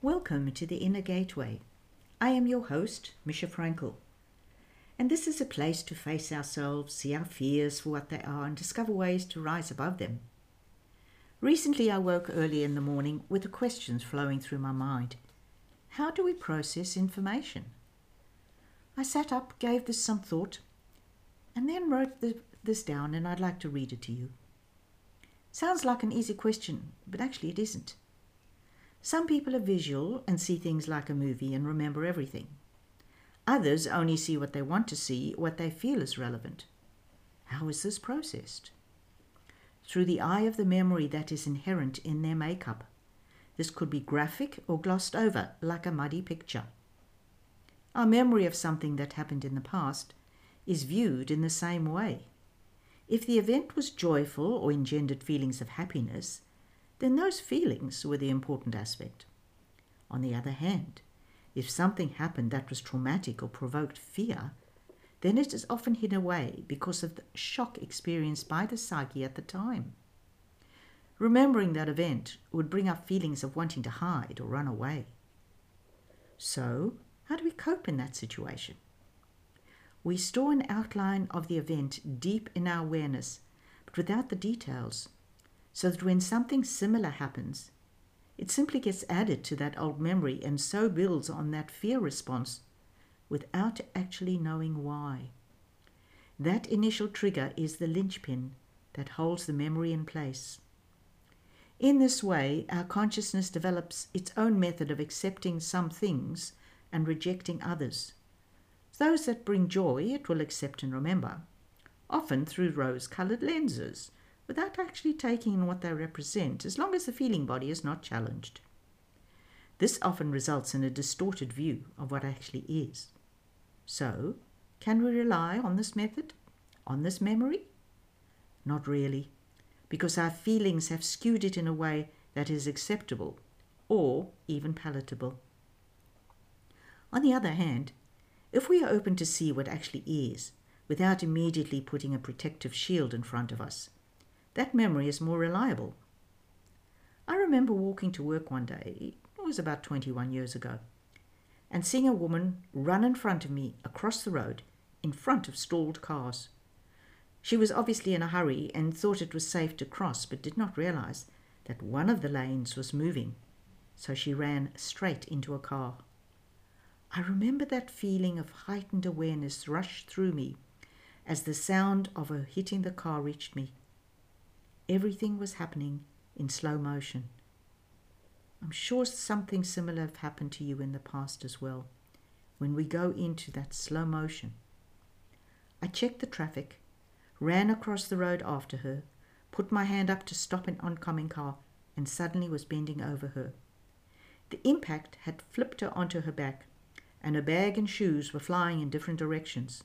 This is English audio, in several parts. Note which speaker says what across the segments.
Speaker 1: Welcome to the Inner Gateway. I am your host, Misha Frankel. And this is a place to face ourselves, see our fears for what they are, and discover ways to rise above them. Recently, I woke early in the morning with the questions flowing through my mind. How do we process information? I sat up, gave this some thought, and then wrote the, this down, and I'd like to read it to you. Sounds like an easy question, but actually it isn't. Some people are visual and see things like a movie and remember everything. Others only see what they want to see, what they feel is relevant. How is this processed? Through the eye of the memory that is inherent in their makeup. This could be graphic or glossed over, like a muddy picture. Our memory of something that happened in the past is viewed in the same way. If the event was joyful or engendered feelings of happiness, then those feelings were the important aspect. On the other hand, if something happened that was traumatic or provoked fear, then it is often hidden away because of the shock experienced by the psyche at the time. Remembering that event would bring up feelings of wanting to hide or run away. So, how do we cope in that situation? We store an outline of the event deep in our awareness, but without the details, so that when something similar happens, it simply gets added to that old memory and so builds on that fear response without actually knowing why. That initial trigger is the linchpin that holds the memory in place. In this way, our consciousness develops its own method of accepting some things and rejecting others. Those that bring joy it will accept and remember, often through rose coloured lenses, without actually taking in what they represent, as long as the feeling body is not challenged. This often results in a distorted view of what actually is. So, can we rely on this method, on this memory? Not really, because our feelings have skewed it in a way that is acceptable or even palatable. On the other hand, if we are open to see what actually is, without immediately putting a protective shield in front of us, that memory is more reliable. I remember walking to work one day, it was about 21 years ago, and seeing a woman run in front of me across the road in front of stalled cars. She was obviously in a hurry and thought it was safe to cross, but did not realize that one of the lanes was moving, so she ran straight into a car. I remember that feeling of heightened awareness rush through me as the sound of her hitting the car reached me. Everything was happening in slow motion. I'm sure something similar have happened to you in the past as well, when we go into that slow motion. I checked the traffic, ran across the road after her, put my hand up to stop an oncoming car, and suddenly was bending over her. The impact had flipped her onto her back, and her bag and shoes were flying in different directions.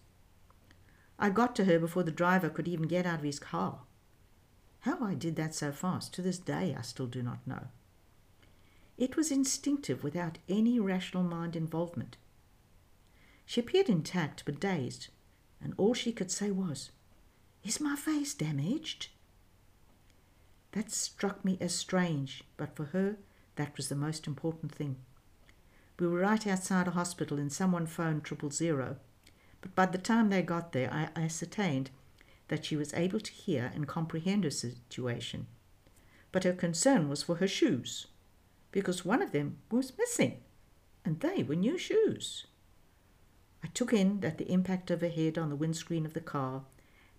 Speaker 1: I got to her before the driver could even get out of his car. How I did that so fast, to this day, I still do not know. It was instinctive without any rational mind involvement. She appeared intact but dazed, and all she could say was, Is my face damaged? That struck me as strange, but for her, that was the most important thing. We were right outside a hospital and someone phoned triple zero. But by the time they got there, I ascertained that she was able to hear and comprehend her situation. But her concern was for her shoes, because one of them was missing, and they were new shoes. I took in that the impact of her head on the windscreen of the car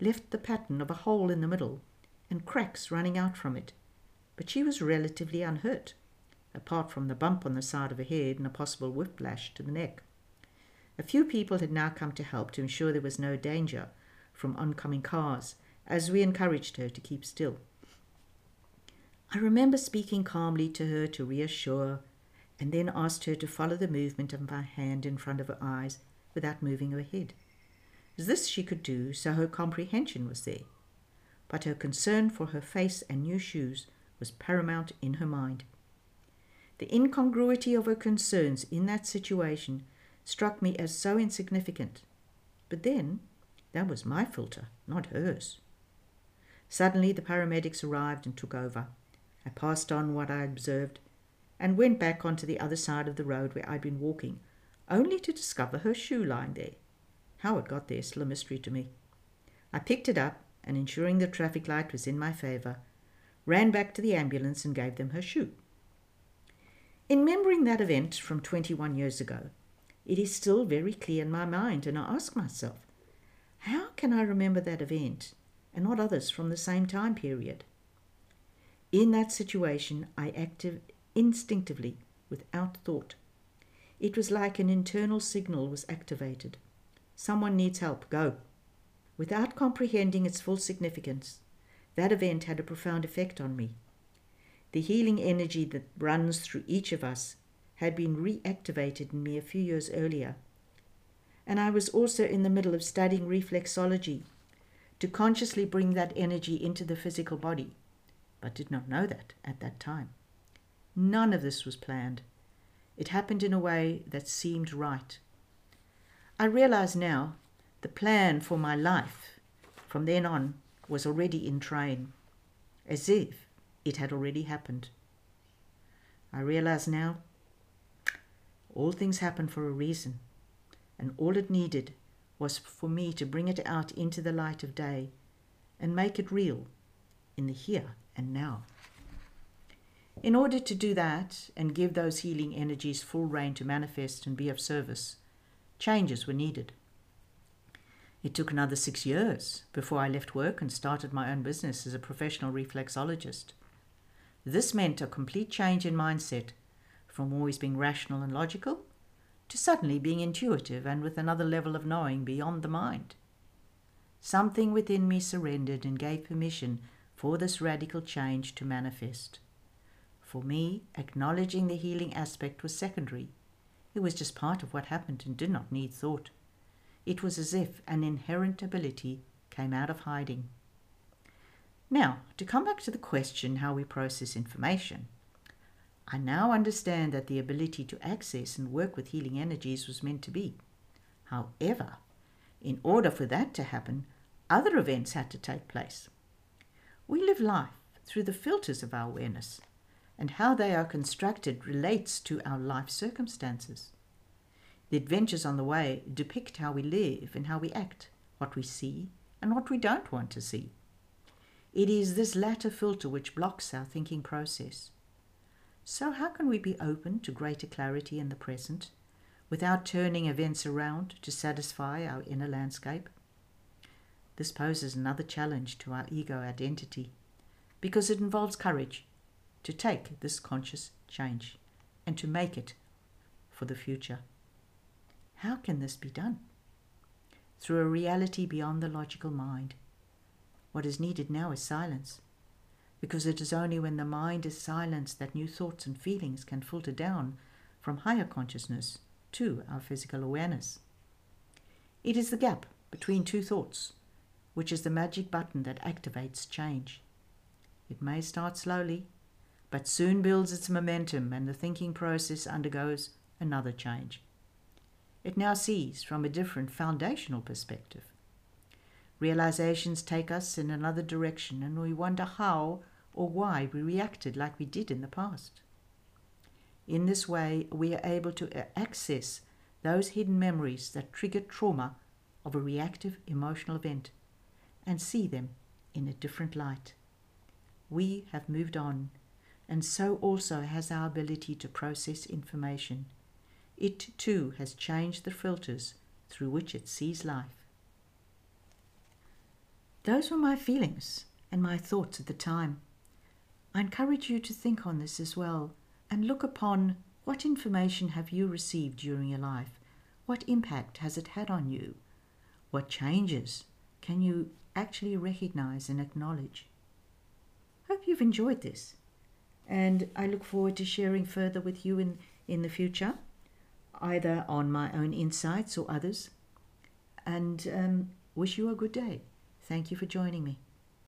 Speaker 1: left the pattern of a hole in the middle and cracks running out from it, but she was relatively unhurt apart from the bump on the side of her head and a possible whiplash to the neck. A few people had now come to help to ensure there was no danger from oncoming cars, as we encouraged her to keep still. I remember speaking calmly to her to reassure, and then asked her to follow the movement of my hand in front of her eyes without moving her head. As this she could do, so her comprehension was there. But her concern for her face and new shoes was paramount in her mind. The incongruity of her concerns in that situation struck me as so insignificant. But then, that was my filter, not hers. Suddenly, the paramedics arrived and took over. I passed on what I observed, and went back onto the other side of the road where I'd been walking, only to discover her shoe lying there. How it got there is still a mystery to me. I picked it up and, ensuring the traffic light was in my favor, ran back to the ambulance and gave them her shoe. In remembering that event from 21 years ago, it is still very clear in my mind, and I ask myself, how can I remember that event and not others from the same time period? In that situation, I acted instinctively, without thought. It was like an internal signal was activated. Someone needs help, go. Without comprehending its full significance, that event had a profound effect on me. The healing energy that runs through each of us had been reactivated in me a few years earlier. And I was also in the middle of studying reflexology to consciously bring that energy into the physical body, but did not know that at that time. None of this was planned. It happened in a way that seemed right. I realize now the plan for my life from then on was already in train, as if it had already happened. I realize now all things happen for a reason, and all it needed was for me to bring it out into the light of day and make it real in the here and now. In order to do that and give those healing energies full rein to manifest and be of service, changes were needed. It took another six years before I left work and started my own business as a professional reflexologist. This meant a complete change in mindset from always being rational and logical to suddenly being intuitive and with another level of knowing beyond the mind. Something within me surrendered and gave permission for this radical change to manifest. For me, acknowledging the healing aspect was secondary. It was just part of what happened and did not need thought. It was as if an inherent ability came out of hiding. Now, to come back to the question how we process information, I now understand that the ability to access and work with healing energies was meant to be. However, in order for that to happen, other events had to take place. We live life through the filters of our awareness and how they are constructed relates to our life circumstances. The adventures on the way depict how we live and how we act, what we see and what we don't want to see. It is this latter filter which blocks our thinking process. So, how can we be open to greater clarity in the present without turning events around to satisfy our inner landscape? This poses another challenge to our ego identity because it involves courage to take this conscious change and to make it for the future. How can this be done? Through a reality beyond the logical mind. What is needed now is silence, because it is only when the mind is silenced that new thoughts and feelings can filter down from higher consciousness to our physical awareness. It is the gap between two thoughts, which is the magic button that activates change. It may start slowly, but soon builds its momentum and the thinking process undergoes another change. It now sees from a different foundational perspective. Realizations take us in another direction, and we wonder how or why we reacted like we did in the past. In this way, we are able to access those hidden memories that triggered trauma of a reactive emotional event and see them in a different light. We have moved on and so also has our ability to process information. It too has changed the filters through which it sees life. Those were my feelings and my thoughts at the time. I encourage you to think on this as well and look upon what information have you received during your life? What impact has it had on you? What changes can you actually recognize and acknowledge? Hope you've enjoyed this and I look forward to sharing further with you in, in the future, either on my own insights or others. And um, wish you a good day. Thank you for joining me.